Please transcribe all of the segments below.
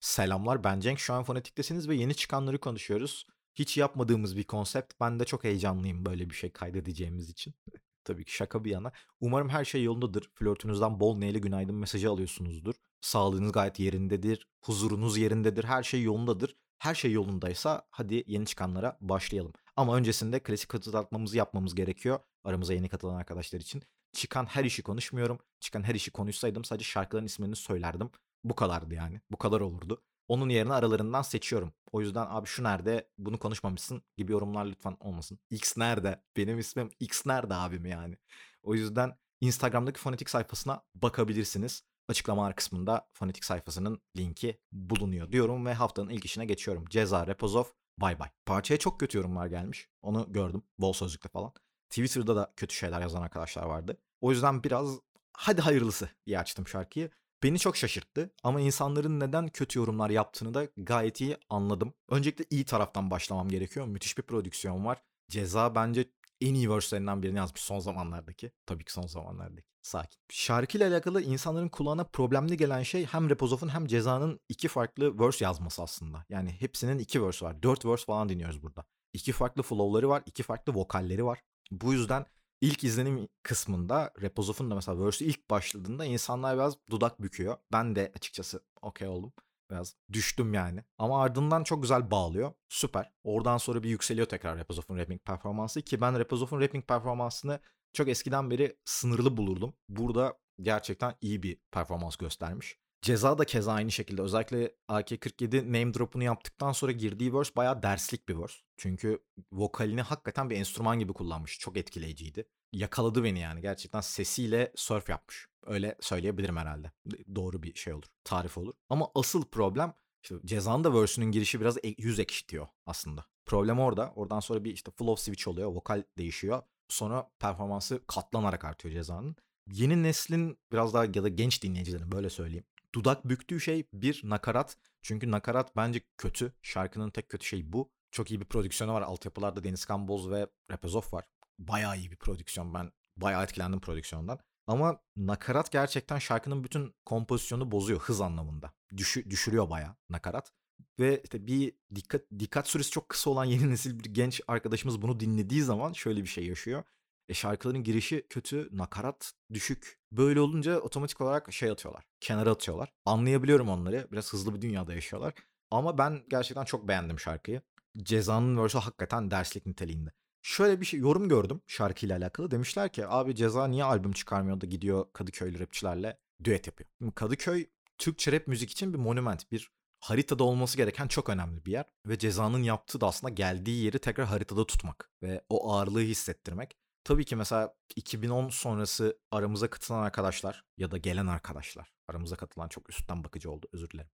Selamlar ben Cenk. Şu an Fonetik'tesiniz ve yeni çıkanları konuşuyoruz. Hiç yapmadığımız bir konsept. Ben de çok heyecanlıyım böyle bir şey kaydedeceğimiz için. Tabii ki şaka bir yana. Umarım her şey yolundadır. Flörtünüzden bol neyle günaydın mesajı alıyorsunuzdur. Sağlığınız gayet yerindedir. Huzurunuz yerindedir. Her şey yolundadır. Her şey yolundaysa hadi yeni çıkanlara başlayalım. Ama öncesinde klasik hatırlatmamızı yapmamız gerekiyor. Aramıza yeni katılan arkadaşlar için. Çıkan her işi konuşmuyorum. Çıkan her işi konuşsaydım sadece şarkıların ismini söylerdim. Bu kadardı yani. Bu kadar olurdu. Onun yerine aralarından seçiyorum. O yüzden abi şu nerede bunu konuşmamışsın gibi yorumlar lütfen olmasın. X nerede? Benim ismim X nerede abim yani. O yüzden Instagram'daki fonetik sayfasına bakabilirsiniz. Açıklamalar kısmında fonetik sayfasının linki bulunuyor diyorum ve haftanın ilk işine geçiyorum. Ceza Repozov bay bay. Parçaya çok kötü yorumlar gelmiş. Onu gördüm. Bol sözlükte falan. Twitter'da da kötü şeyler yazan arkadaşlar vardı. O yüzden biraz hadi hayırlısı diye açtım şarkıyı. Beni çok şaşırttı ama insanların neden kötü yorumlar yaptığını da gayet iyi anladım. Öncelikle iyi taraftan başlamam gerekiyor. Müthiş bir prodüksiyon var. Ceza bence en iyi verse'lerinden birini yazmış son zamanlardaki. Tabii ki son zamanlardaki. Sakin. Şarkıyla alakalı insanların kulağına problemli gelen şey hem Repozov'un hem Ceza'nın iki farklı verse yazması aslında. Yani hepsinin iki verse var. Dört verse falan dinliyoruz burada. İki farklı flow'ları var, iki farklı vokalleri var. Bu yüzden ilk izlenim kısmında Repozov'un da mesela verse'ü ilk başladığında insanlar biraz dudak büküyor. Ben de açıkçası okey oldum. Biraz düştüm yani. Ama ardından çok güzel bağlıyor. Süper. Oradan sonra bir yükseliyor tekrar Repozov'un rapping performansı. Ki ben Repozov'un rapping performansını çok eskiden beri sınırlı bulurdum. Burada gerçekten iyi bir performans göstermiş. Ceza da keza aynı şekilde. Özellikle AK-47 name drop'unu yaptıktan sonra girdiği verse bayağı derslik bir verse. Çünkü vokalini hakikaten bir enstrüman gibi kullanmış. Çok etkileyiciydi. Yakaladı beni yani. Gerçekten sesiyle surf yapmış. Öyle söyleyebilirim herhalde. Doğru bir şey olur. Tarif olur. Ama asıl problem işte Ceza'nın da verse'ünün girişi biraz yüz ekşitiyor aslında. Problem orada. Oradan sonra bir işte flow switch oluyor. Vokal değişiyor. Sonra performansı katlanarak artıyor Ceza'nın. Yeni neslin biraz daha ya da genç dinleyicilerin böyle söyleyeyim dudak büktüğü şey bir nakarat. Çünkü nakarat bence kötü. Şarkının tek kötü şeyi bu. Çok iyi bir prodüksiyonu var. Altyapılarda Deniz Kamboz ve Repezov var. Bayağı iyi bir prodüksiyon. Ben bayağı etkilendim prodüksiyondan. Ama nakarat gerçekten şarkının bütün kompozisyonu bozuyor hız anlamında. Düşü, düşürüyor bayağı nakarat. Ve işte bir dikkat dikkat süresi çok kısa olan yeni nesil bir genç arkadaşımız bunu dinlediği zaman şöyle bir şey yaşıyor. E şarkıların girişi kötü, nakarat düşük. Böyle olunca otomatik olarak şey atıyorlar. Kenara atıyorlar. Anlayabiliyorum onları. Biraz hızlı bir dünyada yaşıyorlar. Ama ben gerçekten çok beğendim şarkıyı. Ceza'nın verse'ü hakikaten derslik niteliğinde. Şöyle bir şey yorum gördüm şarkıyla alakalı. Demişler ki abi Ceza niye albüm çıkarmıyor da gidiyor Kadıköylü rapçilerle düet yapıyor. Kadıköy Türkçe rap müzik için bir monument, bir haritada olması gereken çok önemli bir yer. Ve Ceza'nın yaptığı da aslında geldiği yeri tekrar haritada tutmak ve o ağırlığı hissettirmek. Tabii ki mesela 2010 sonrası aramıza katılan arkadaşlar ya da gelen arkadaşlar. Aramıza katılan çok üstten bakıcı oldu özür dilerim.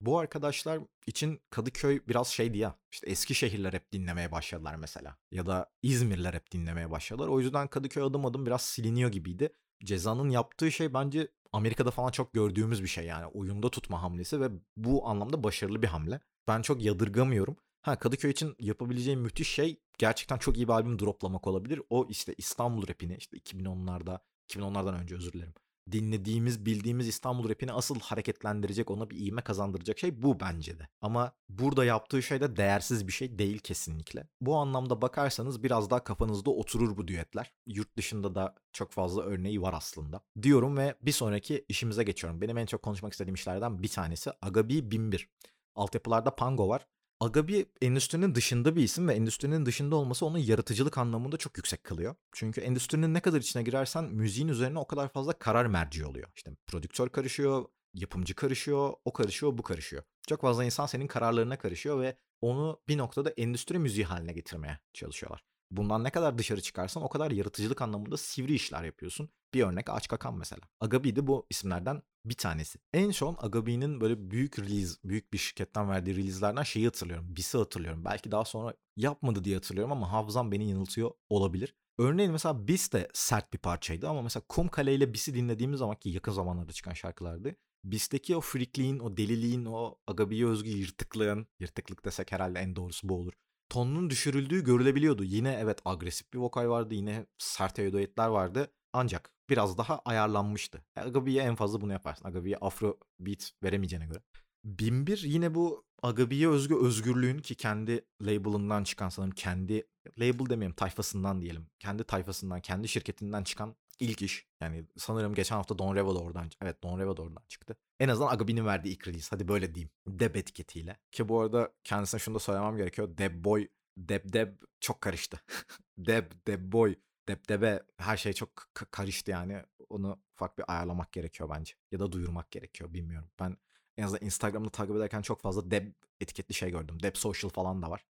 Bu arkadaşlar için Kadıköy biraz şeydi ya. İşte eski şehirler hep dinlemeye başladılar mesela. Ya da İzmirler hep dinlemeye başladılar. O yüzden Kadıköy adım adım biraz siliniyor gibiydi. Ceza'nın yaptığı şey bence Amerika'da falan çok gördüğümüz bir şey yani. Oyunda tutma hamlesi ve bu anlamda başarılı bir hamle. Ben çok yadırgamıyorum. Ha Kadıköy için yapabileceğim müthiş şey gerçekten çok iyi bir albüm droplamak olabilir. O işte İstanbul rapini işte 2010'larda 2010'lardan önce özür dilerim. Dinlediğimiz, bildiğimiz İstanbul rapini asıl hareketlendirecek, ona bir iğme kazandıracak şey bu bence de. Ama burada yaptığı şey de değersiz bir şey değil kesinlikle. Bu anlamda bakarsanız biraz daha kafanızda oturur bu düetler. Yurt dışında da çok fazla örneği var aslında. Diyorum ve bir sonraki işimize geçiyorum. Benim en çok konuşmak istediğim işlerden bir tanesi Agabi 1001. Altyapılarda Pango var. Agabi endüstrinin dışında bir isim ve endüstrinin dışında olması onu yaratıcılık anlamında çok yüksek kılıyor. Çünkü endüstrinin ne kadar içine girersen müziğin üzerine o kadar fazla karar merci oluyor. İşte prodüktör karışıyor, yapımcı karışıyor, o karışıyor, bu karışıyor. Çok fazla insan senin kararlarına karışıyor ve onu bir noktada endüstri müziği haline getirmeye çalışıyorlar. Bundan ne kadar dışarı çıkarsan o kadar yaratıcılık anlamında sivri işler yapıyorsun. Bir örnek Aç Kakan mesela. Agabi de bu isimlerden bir tanesi. En son Agabi'nin böyle büyük release, büyük bir şirketten verdiği release'lerden şeyi hatırlıyorum. Bis'i hatırlıyorum. Belki daha sonra yapmadı diye hatırlıyorum ama hafızam beni yanıltıyor olabilir. Örneğin mesela Bis de sert bir parçaydı ama mesela Kum Kale ile Bis'i dinlediğimiz zaman ki yakın zamanlarda çıkan şarkılardı. Bis'teki o freakliğin, o deliliğin, o Agabi'ye özgü yırtıklığın, yırtıklık desek herhalde en doğrusu bu olur tonunun düşürüldüğü görülebiliyordu. Yine evet agresif bir vokal vardı. Yine sert eudetler vardı. Ancak biraz daha ayarlanmıştı. Agabi'ye en fazla bunu yaparsın. Agabi'ye afro beat veremeyeceğine göre. 1001 yine bu Agabi'ye özgü özgürlüğün ki kendi label'ından çıkan sanırım kendi label demeyelim tayfasından diyelim. Kendi tayfasından, kendi şirketinden çıkan ilk iş. Yani sanırım geçen hafta Don Reva da oradan evet Don Reva da oradan çıktı. En azından Agabi'nin verdiği ilk release. Hadi böyle diyeyim. Deb etiketiyle. Ki bu arada kendisine şunu da söylemem gerekiyor. Deb Boy, Deb Deb çok karıştı. Deb, Deb Boy, Deb Deb'e her şey çok karıştı yani. Onu ufak bir ayarlamak gerekiyor bence. Ya da duyurmak gerekiyor bilmiyorum. Ben en azından Instagram'da takip ederken çok fazla Deb etiketli şey gördüm. Deb Social falan da var.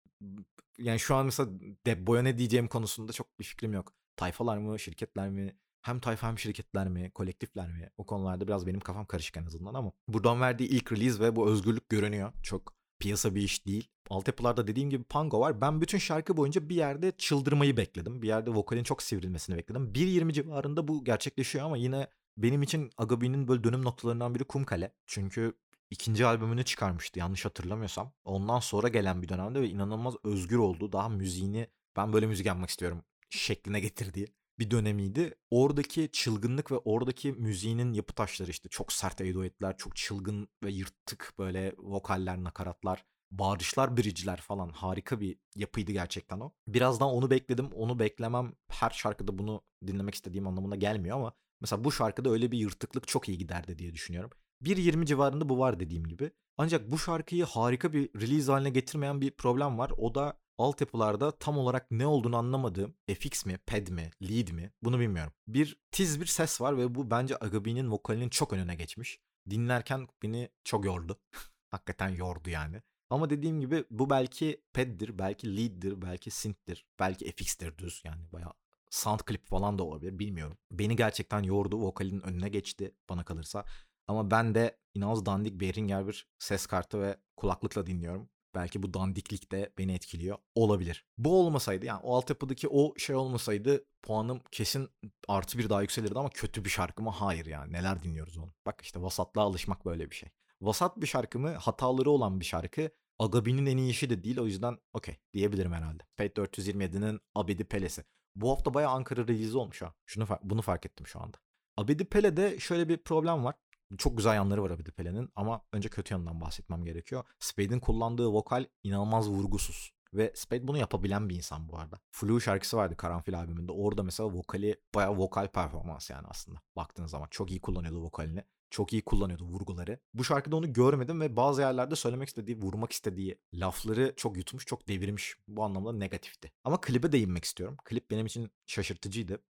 Yani şu an mesela Deb Boy'a ne diyeceğim konusunda çok bir fikrim yok. Tayfalar mı, şirketler mi, hem tayfa hem şirketler mi, kolektifler mi? O konularda biraz benim kafam karışık en azından ama buradan verdiği ilk release ve bu özgürlük görünüyor. Çok piyasa bir iş değil. Altyapılarda dediğim gibi Pango var. Ben bütün şarkı boyunca bir yerde çıldırmayı bekledim. Bir yerde vokalin çok sivrilmesini bekledim. 1.20 civarında bu gerçekleşiyor ama yine benim için Agabi'nin böyle dönüm noktalarından biri Kumkale. Çünkü ikinci albümünü çıkarmıştı yanlış hatırlamıyorsam. Ondan sonra gelen bir dönemde ve inanılmaz özgür oldu. Daha müziğini ben böyle müzik yapmak istiyorum şekline getirdiği bir dönemiydi. Oradaki çılgınlık ve oradaki müziğinin yapı taşları işte çok sert edoetler, çok çılgın ve yırtık böyle vokaller, nakaratlar, bağırışlar, bridge'ler falan harika bir yapıydı gerçekten o. Birazdan onu bekledim. Onu beklemem her şarkıda bunu dinlemek istediğim anlamına gelmiyor ama mesela bu şarkıda öyle bir yırtıklık çok iyi giderdi diye düşünüyorum. 1.20 civarında bu var dediğim gibi. Ancak bu şarkıyı harika bir release haline getirmeyen bir problem var. O da altyapılarda tam olarak ne olduğunu anlamadığım FX mi, pad mi, lead mi bunu bilmiyorum. Bir tiz bir ses var ve bu bence Agabi'nin vokalinin çok önüne geçmiş. Dinlerken beni çok yordu. Hakikaten yordu yani. Ama dediğim gibi bu belki pad'dir, belki lead'dir, belki synth'tir, belki FX'tir düz yani bayağı sound clip falan da olabilir bilmiyorum. Beni gerçekten yordu. Vokalin önüne geçti bana kalırsa. Ama ben de inanılmaz dandik Behringer bir ses kartı ve kulaklıkla dinliyorum. Belki bu dandiklik de beni etkiliyor. Olabilir. Bu olmasaydı yani o altyapıdaki o şey olmasaydı puanım kesin artı bir daha yükselirdi ama kötü bir şarkı mı? Hayır yani. Neler dinliyoruz onu. Bak işte vasatlığa alışmak böyle bir şey. Vasat bir şarkı mı? Hataları olan bir şarkı. Agabi'nin en iyi işi de değil o yüzden okey diyebilirim herhalde. Fate 427'nin Abedi Pelesi. Bu hafta bayağı Ankara release olmuş ha. Şunu bunu fark ettim şu anda. Abedi Pele'de şöyle bir problem var. Çok güzel yanları var Abidi Pele'nin ama önce kötü yanından bahsetmem gerekiyor. Spade'in kullandığı vokal inanılmaz vurgusuz. Ve Spade bunu yapabilen bir insan bu arada. Flu şarkısı vardı Karanfil albümünde. Orada mesela vokali bayağı vokal performans yani aslında. Baktığın zaman çok iyi kullanıyordu vokalini. Çok iyi kullanıyordu vurguları. Bu şarkıda onu görmedim ve bazı yerlerde söylemek istediği, vurmak istediği lafları çok yutmuş, çok devirmiş. Bu anlamda negatifti. Ama klibe değinmek istiyorum. Klip benim için şaşırtıcıydı.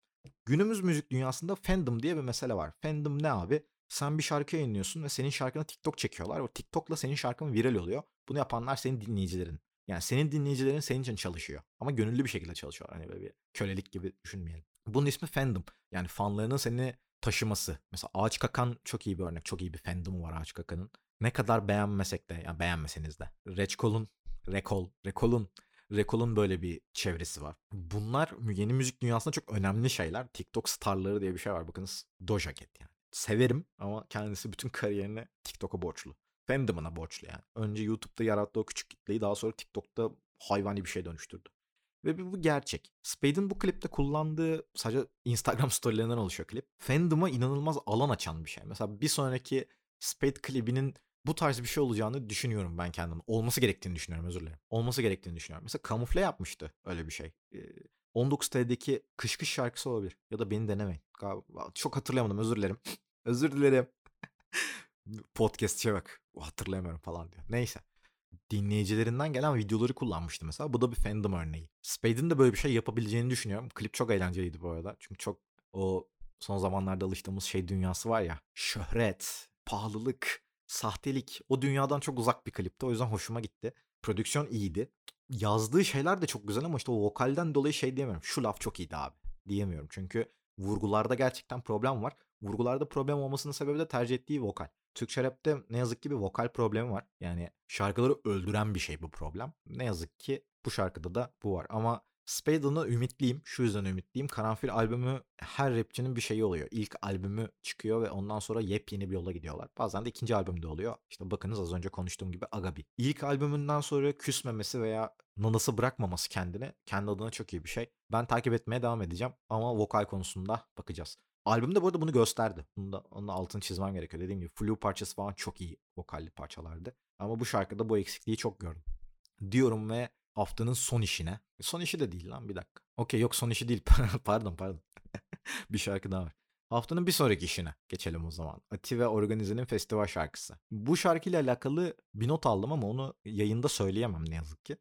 Günümüz müzik dünyasında fandom diye bir mesele var. Fandom ne abi? Sen bir şarkı yayınlıyorsun ve senin şarkına TikTok çekiyorlar. O TikTok'la senin şarkın viral oluyor. Bunu yapanlar senin dinleyicilerin. Yani senin dinleyicilerin senin için çalışıyor. Ama gönüllü bir şekilde çalışıyor. Hani böyle bir kölelik gibi düşünmeyelim. Bunun ismi fandom. Yani fanlarının seni taşıması. Mesela Ağaç Kakan çok iyi bir örnek. Çok iyi bir fandom var Ağaç Kakan'ın. Ne kadar beğenmesek de, yani beğenmeseniz de. Reçkol'un, Rekol, Rekol'un Rekol'un böyle bir çevresi var. Bunlar yeni müzik dünyasında çok önemli şeyler. TikTok starları diye bir şey var. Bakınız Doja Cat yani severim ama kendisi bütün kariyerini TikTok'a borçlu. Fandom'ına borçlu yani. Önce YouTube'da yarattığı o küçük kitleyi daha sonra TikTok'ta hayvani bir şey dönüştürdü. Ve bu gerçek. Spade'in bu klipte kullandığı sadece Instagram storylerinden oluşuyor klip. Fandom'a inanılmaz alan açan bir şey. Mesela bir sonraki Spade klibinin bu tarz bir şey olacağını düşünüyorum ben kendim. Olması gerektiğini düşünüyorum özür dilerim. Olması gerektiğini düşünüyorum. Mesela kamufle yapmıştı öyle bir şey. 19T'deki kış kış şarkısı olabilir. Ya da beni denemeyin. Çok hatırlayamadım özür dilerim. Özür dilerim. Podcast'e bak. Hatırlayamıyorum falan diyor. Neyse. Dinleyicilerinden gelen videoları kullanmıştı mesela. Bu da bir fandom örneği. Spade'in de böyle bir şey yapabileceğini düşünüyorum. Klip çok eğlenceliydi bu arada. Çünkü çok o son zamanlarda alıştığımız şey dünyası var ya. Şöhret, pahalılık, sahtelik. O dünyadan çok uzak bir klipti. O yüzden hoşuma gitti. Prodüksiyon iyiydi yazdığı şeyler de çok güzel ama işte o vokalden dolayı şey diyemiyorum. Şu laf çok iyiydi abi diyemiyorum. Çünkü vurgularda gerçekten problem var. Vurgularda problem olmasının sebebi de tercih ettiği vokal. Türkçe rapte ne yazık ki bir vokal problemi var. Yani şarkıları öldüren bir şey bu problem. Ne yazık ki bu şarkıda da bu var. Ama Spade'ına ümitliyim. Şu yüzden ümitliyim. Karanfil albümü her rapçinin bir şeyi oluyor. İlk albümü çıkıyor ve ondan sonra yepyeni bir yola gidiyorlar. Bazen de ikinci albümde oluyor. İşte bakınız az önce konuştuğum gibi Agabi. İlk albümünden sonra küsmemesi veya nanası bırakmaması kendine kendi adına çok iyi bir şey. Ben takip etmeye devam edeceğim ama vokal konusunda bakacağız. Albümde bu arada bunu gösterdi. Bunu da, onun altını çizmem gerekiyor. Dediğim gibi Flu parçası falan çok iyi vokalli parçalardı. Ama bu şarkıda bu eksikliği çok gördüm. Diyorum ve haftanın son işine. Son işi de değil lan bir dakika. Okey yok son işi değil. pardon pardon. bir şarkı daha var. Haftanın bir sonraki işine geçelim o zaman. Ati ve Organize'nin festival şarkısı. Bu şarkıyla alakalı bir not aldım ama onu yayında söyleyemem ne yazık ki.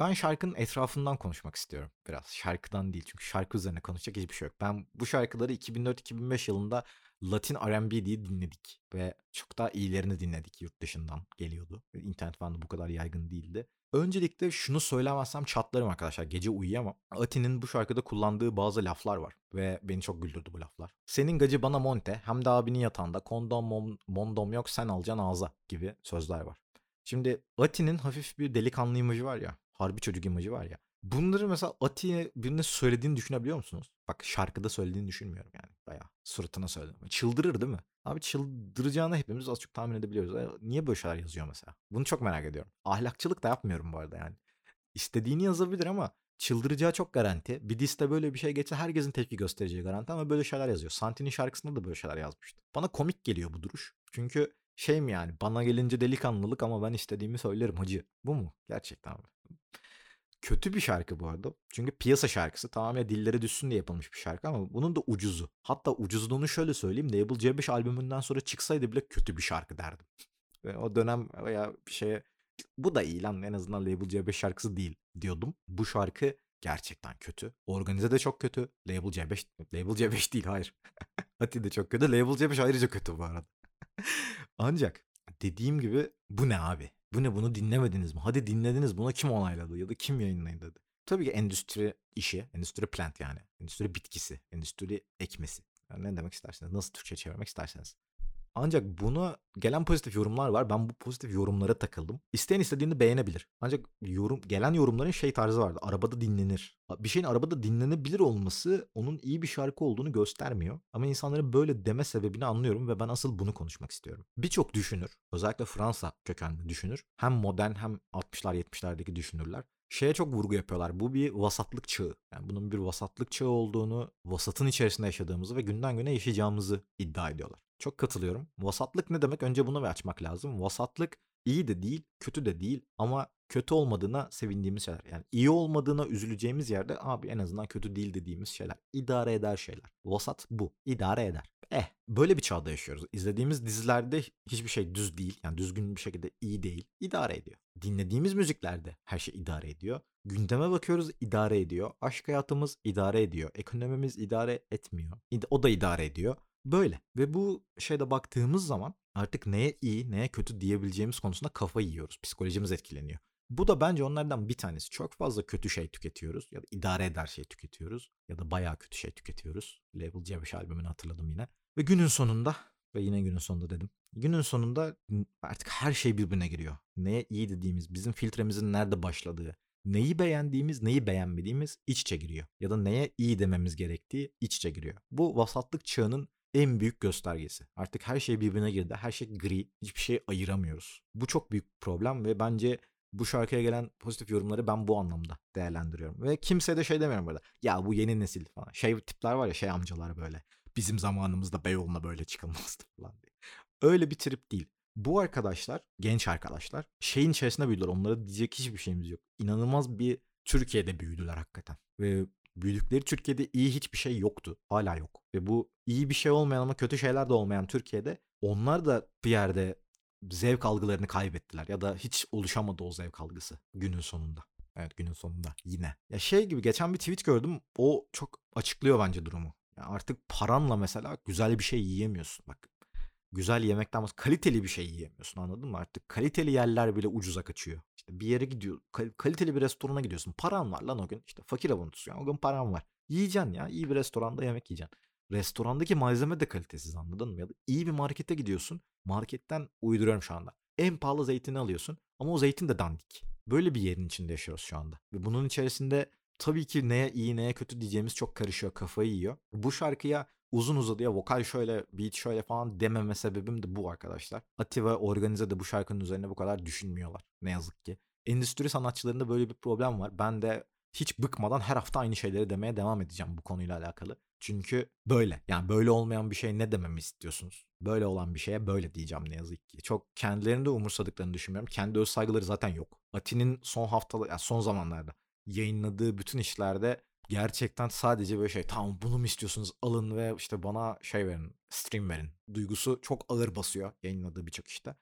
Ben şarkının etrafından konuşmak istiyorum biraz. Şarkıdan değil çünkü şarkı üzerine konuşacak hiçbir şey yok. Ben bu şarkıları 2004-2005 yılında Latin R&B diye dinledik ve çok daha iyilerini dinledik yurt dışından geliyordu. İnternet falan da bu kadar yaygın değildi. Öncelikle şunu söylemezsem çatlarım arkadaşlar. Gece uyuyamam. Ati'nin bu şarkıda kullandığı bazı laflar var ve beni çok güldürdü bu laflar. Senin gacı bana monte hem de abinin yatağında kondom mom, mondom yok sen alacaksın ağza gibi sözler var. Şimdi Ati'nin hafif bir delikanlı imajı var ya. Harbi çocuk imajı var ya. Bunları mesela Ati'ye birine söylediğini düşünebiliyor musunuz? Bak şarkıda söylediğini düşünmüyorum yani. Bayağı suratına söyledim. Çıldırır değil mi? Abi çıldıracağını hepimiz az çok tahmin edebiliyoruz. Niye böyle şeyler yazıyor mesela? Bunu çok merak ediyorum. Ahlakçılık da yapmıyorum bu arada yani. İstediğini yazabilir ama çıldıracağı çok garanti. Bir diste böyle bir şey geçse herkesin tepki göstereceği garanti ama böyle şeyler yazıyor. Santi'nin şarkısında da böyle şeyler yazmıştı. Bana komik geliyor bu duruş. Çünkü şey mi yani bana gelince delikanlılık ama ben istediğimi söylerim hacı. Bu mu? Gerçekten mi? Kötü bir şarkı bu arada. Çünkü piyasa şarkısı tamamen dillere düşsün diye yapılmış bir şarkı ama bunun da ucuzu. Hatta ucuzluğunu şöyle söyleyeyim. Label C5 albümünden sonra çıksaydı bile kötü bir şarkı derdim. Ve o dönem veya bir şeye bu da iyi lan en azından Label C5 şarkısı değil diyordum. Bu şarkı gerçekten kötü. Organize de çok kötü. Label C5 Label C5 değil hayır. Ati de çok kötü. Label C5 ayrıca kötü bu arada. Ancak dediğim gibi bu ne abi? Bu ne bunu dinlemediniz mi? Hadi dinlediniz buna kim onayladı ya da kim yayınladı? Tabii ki endüstri işi, endüstri plant yani. Endüstri bitkisi, endüstri ekmesi. Yani ne demek isterseniz, nasıl Türkçe çevirmek isterseniz. Ancak buna gelen pozitif yorumlar var. Ben bu pozitif yorumlara takıldım. İsteyen istediğini beğenebilir. Ancak yorum gelen yorumların şey tarzı vardı. Arabada dinlenir. Bir şeyin arabada dinlenebilir olması onun iyi bir şarkı olduğunu göstermiyor. Ama insanların böyle deme sebebini anlıyorum ve ben asıl bunu konuşmak istiyorum. Birçok düşünür, özellikle Fransa kökenli düşünür. Hem modern hem 60'lar 70'lerdeki düşünürler şeye çok vurgu yapıyorlar. Bu bir vasatlık çağı. Yani bunun bir vasatlık çağı olduğunu, vasatın içerisinde yaşadığımızı ve günden güne yaşayacağımızı iddia ediyorlar. Çok katılıyorum. Vasatlık ne demek? Önce bunu bir açmak lazım. Vasatlık iyi de değil, kötü de değil ama kötü olmadığına sevindiğimiz şeyler. Yani iyi olmadığına üzüleceğimiz yerde abi en azından kötü değil dediğimiz şeyler. İdare eder şeyler. Vasat bu. İdare eder. Eh böyle bir çağda yaşıyoruz. İzlediğimiz dizilerde hiçbir şey düz değil. Yani düzgün bir şekilde iyi değil. İdare ediyor. Dinlediğimiz müziklerde her şey idare ediyor. Gündeme bakıyoruz idare ediyor. Aşk hayatımız idare ediyor. Ekonomimiz idare etmiyor. O da idare ediyor. Böyle ve bu şeyde baktığımız zaman artık neye iyi neye kötü diyebileceğimiz konusunda kafa yiyoruz. Psikolojimiz etkileniyor. Bu da bence onlardan bir tanesi. Çok fazla kötü şey tüketiyoruz ya da idare eder şey tüketiyoruz ya da bayağı kötü şey tüketiyoruz. Label C5 albümünü hatırladım yine. Ve günün sonunda ve yine günün sonunda dedim. Günün sonunda artık her şey birbirine giriyor. Neye iyi dediğimiz, bizim filtremizin nerede başladığı, neyi beğendiğimiz, neyi beğenmediğimiz iç içe giriyor. Ya da neye iyi dememiz gerektiği iç içe giriyor. Bu vasatlık çağının en büyük göstergesi. Artık her şey birbirine girdi. Her şey gri. Hiçbir şey ayıramıyoruz. Bu çok büyük problem ve bence bu şarkıya gelen pozitif yorumları ben bu anlamda değerlendiriyorum. Ve kimseye de şey demiyorum burada. Ya bu yeni nesil falan. Şey tipler var ya şey amcalar böyle. Bizim zamanımızda Beyoğlu'na böyle çıkılmazdı falan diye. Öyle bir trip değil. Bu arkadaşlar, genç arkadaşlar şeyin içerisinde büyüdüler. Onlara diyecek hiçbir şeyimiz yok. İnanılmaz bir Türkiye'de büyüdüler hakikaten. Ve büyüdükleri Türkiye'de iyi hiçbir şey yoktu. Hala yok. Ve bu iyi bir şey olmayan ama kötü şeyler de olmayan Türkiye'de onlar da bir yerde zevk algılarını kaybettiler ya da hiç oluşamadı o zevk algısı günün sonunda. Evet günün sonunda yine. Ya şey gibi geçen bir tweet gördüm. O çok açıklıyor bence durumu. Ya artık paranla mesela güzel bir şey yiyemiyorsun. Bak güzel yemekten kaliteli bir şey yiyemiyorsun anladın mı? Artık kaliteli yerler bile ucuza kaçıyor. İşte bir yere gidiyor, kaliteli bir restorana gidiyorsun. Paran var lan o gün. İşte fakir avuntusu. Yani o gün paran var. Yiyeceksin ya. iyi bir restoranda yemek yiyeceksin. Restorandaki malzeme de kalitesiz anladın mı? Ya da iyi bir markete gidiyorsun. Marketten uyduruyorum şu anda. En pahalı zeytini alıyorsun ama o zeytin de dandik. Böyle bir yerin içinde yaşıyoruz şu anda. Ve bunun içerisinde tabii ki neye iyi neye kötü diyeceğimiz çok karışıyor, kafayı yiyor. Bu şarkıya uzun uzadıya vokal şöyle, beat şöyle falan dememe sebebim de bu arkadaşlar. Ati ve Organize de bu şarkının üzerine bu kadar düşünmüyorlar ne yazık ki. Endüstri sanatçılarında böyle bir problem var. Ben de hiç bıkmadan her hafta aynı şeyleri demeye devam edeceğim bu konuyla alakalı. Çünkü böyle. Yani böyle olmayan bir şey ne dememi istiyorsunuz? Böyle olan bir şeye böyle diyeceğim ne yazık ki. Çok kendilerini de umursadıklarını düşünmüyorum. Kendi öz saygıları zaten yok. Ati'nin son haftalar, yani son zamanlarda yayınladığı bütün işlerde gerçekten sadece böyle şey tamam bunu mu istiyorsunuz alın ve işte bana şey verin stream verin duygusu çok ağır basıyor yayınladığı birçok işte.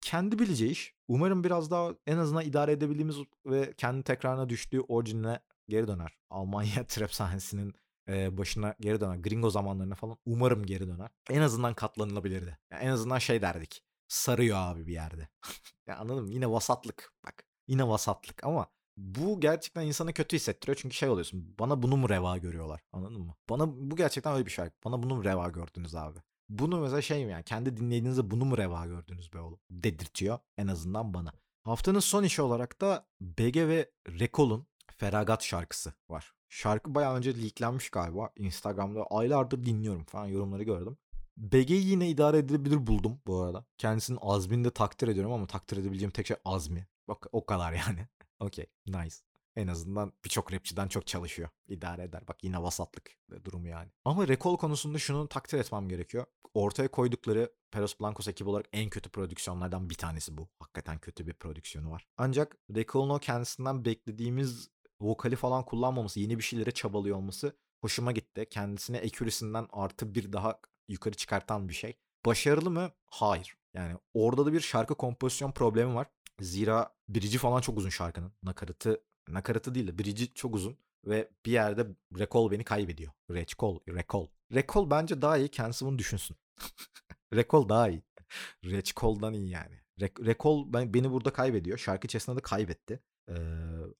Kendi bileceği iş umarım biraz daha en azından idare edebildiğimiz ve kendi tekrarına düştüğü orijinine geri döner. Almanya trap sahnesinin e, başına geri döner. Gringo zamanlarına falan umarım geri döner. En azından katlanılabilirdi. Yani en azından şey derdik. Sarıyor abi bir yerde. ya anladın mı? Yine vasatlık. Bak yine vasatlık ama bu gerçekten insanı kötü hissettiriyor çünkü şey oluyorsun. Bana bunu mu reva görüyorlar? Anladın mı? Bana bu gerçekten öyle bir şey. Bana bunu mu reva gördünüz abi? Bunu mesela şey mi yani kendi dinlediğinizde bunu mu reva gördünüz be oğlum? Dedirtiyor en azından bana. Haftanın son işi olarak da BG ve Rekol'un Feragat şarkısı var. Şarkı bayağı önce leaklenmiş galiba. Instagram'da aylardır dinliyorum falan yorumları gördüm. BG'yi yine idare edilebilir buldum bu arada. Kendisinin azmini de takdir ediyorum ama takdir edebileceğim tek şey azmi. Bak o kadar yani. Okey nice. En azından birçok rapçiden çok çalışıyor. İdare eder. Bak yine vasatlık durumu yani. Ama Recall konusunda şunu takdir etmem gerekiyor. Ortaya koydukları Peros Blancos ekibi olarak en kötü prodüksiyonlardan bir tanesi bu. Hakikaten kötü bir prodüksiyonu var. Ancak Recall'un kendisinden beklediğimiz vokali falan kullanmaması, yeni bir şeylere çabalıyor olması hoşuma gitti. Kendisine ekürisinden artı bir daha yukarı çıkartan bir şey. Başarılı mı? Hayır. Yani orada da bir şarkı kompozisyon problemi var. Zira birici falan çok uzun şarkının. Nakaratı, nakaratı değil de birici çok uzun. Ve bir yerde Recall beni kaybediyor. Recall, Recall. Recall bence daha iyi. Kendisi bunu düşünsün. Recall daha iyi. Recall'dan iyi yani. Recall ben, beni burada kaybediyor. Şarkı içerisinde de kaybetti. Ee,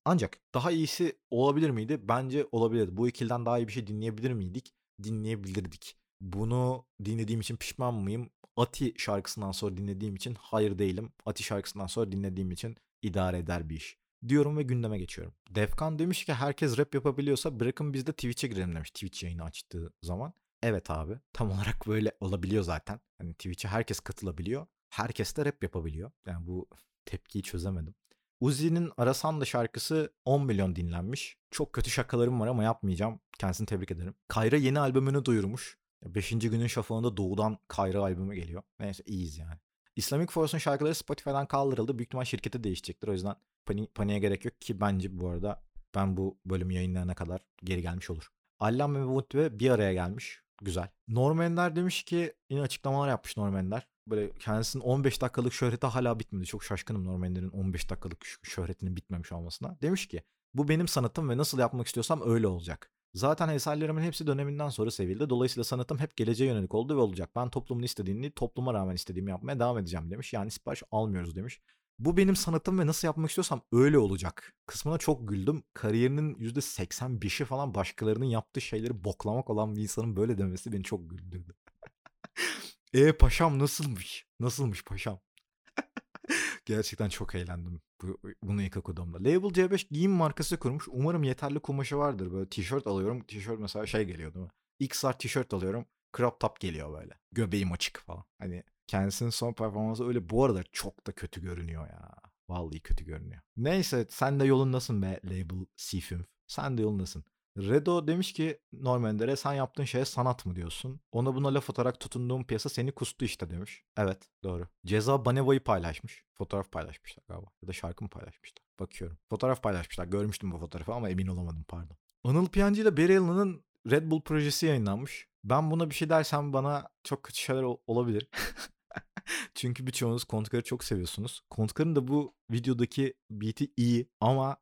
ancak daha iyisi olabilir miydi? Bence olabilirdi. Bu ikilden daha iyi bir şey dinleyebilir miydik? Dinleyebilirdik. Bunu dinlediğim için pişman mıyım? Ati şarkısından sonra dinlediğim için hayır değilim. Ati şarkısından sonra dinlediğim için idare eder bir iş. Diyorum ve gündeme geçiyorum. Defkan demiş ki herkes rap yapabiliyorsa bırakın biz de Twitch'e girelim demiş Twitch yayını açtığı zaman. Evet abi tam olarak böyle olabiliyor zaten. Hani Twitch'e herkes katılabiliyor. Herkes de rap yapabiliyor. Yani bu tepkiyi çözemedim. Uzi'nin Arasan da şarkısı 10 milyon dinlenmiş. Çok kötü şakalarım var ama yapmayacağım. Kendisini tebrik ederim. Kayra yeni albümünü duyurmuş. Beşinci günün şafağında Doğu'dan Kayra albümü geliyor. Neyse iyiyiz yani. Islamic Force'un şarkıları Spotify'dan kaldırıldı. Büyük ihtimal şirketi değişecektir. O yüzden pani paniğe gerek yok ki bence bu arada ben bu bölümü yayınlayana kadar geri gelmiş olur. Allam ve Mutve bir araya gelmiş. Güzel. Norm Ender demiş ki yine açıklamalar yapmış Norm Ender. Böyle kendisinin 15 dakikalık şöhreti hala bitmedi. Çok şaşkınım Norm Ender'in 15 dakikalık şöhretinin bitmemiş olmasına. Demiş ki bu benim sanatım ve nasıl yapmak istiyorsam öyle olacak. Zaten eserlerimin hepsi döneminden sonra sevildi. Dolayısıyla sanatım hep geleceğe yönelik oldu ve olacak. Ben toplumun istediğini topluma rağmen istediğimi yapmaya devam edeceğim demiş. Yani sipariş almıyoruz demiş. Bu benim sanatım ve nasıl yapmak istiyorsam öyle olacak. Kısmına çok güldüm. Kariyerinin %85'i falan başkalarının yaptığı şeyleri boklamak olan bir insanın böyle demesi beni çok güldürdü. e paşam nasılmış? Nasılmış paşam? Gerçekten çok eğlendim bu, bunu ilk okuduğumda. Label C5 giyim markası kurmuş. Umarım yeterli kumaşı vardır. Böyle tişört alıyorum. Tişört mesela şey geliyor değil mi? XR tişört alıyorum. Crop top geliyor böyle. Göbeğim açık falan. Hani kendisinin son performansı öyle bu arada çok da kötü görünüyor ya. Vallahi kötü görünüyor. Neyse sen de yolundasın be label Sifim. Sen de yolundasın. Redo demiş ki Normander'e sen yaptığın şeye sanat mı diyorsun? Ona buna laf atarak tutunduğum piyasa seni kustu işte demiş. Evet doğru. Ceza Baneva'yı paylaşmış. Fotoğraf paylaşmışlar galiba. Ya da şarkı mı paylaşmışlar? Bakıyorum. Fotoğraf paylaşmışlar. Görmüştüm bu fotoğrafı ama emin olamadım pardon. Anıl Piyancı ile Barry Allen'ın Red Bull projesi yayınlanmış. Ben buna bir şey dersem bana çok kötü şeyler olabilir. Çünkü birçoğunuz Kontkar'ı çok seviyorsunuz. Kontkar'ın da bu videodaki beat'i iyi ama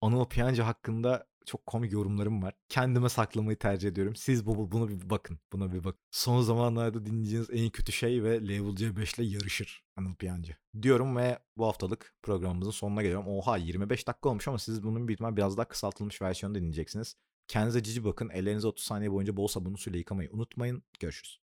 Anıl Piyancı hakkında çok komik yorumlarım var. Kendime saklamayı tercih ediyorum. Siz bu bunu bir bakın. Buna bir bakın. Son zamanlarda dinleyeceğiniz en kötü şey ve Level C5 ile yarışır Anıl Piyancı. Diyorum ve bu haftalık programımızın sonuna geliyorum. Oha 25 dakika olmuş ama siz bunun ihtimal biraz daha kısaltılmış versiyonu dinleyeceksiniz. Kendinize cici bakın. Ellerinizi 30 saniye boyunca bol sabunlu suyla yıkamayı unutmayın. Görüşürüz.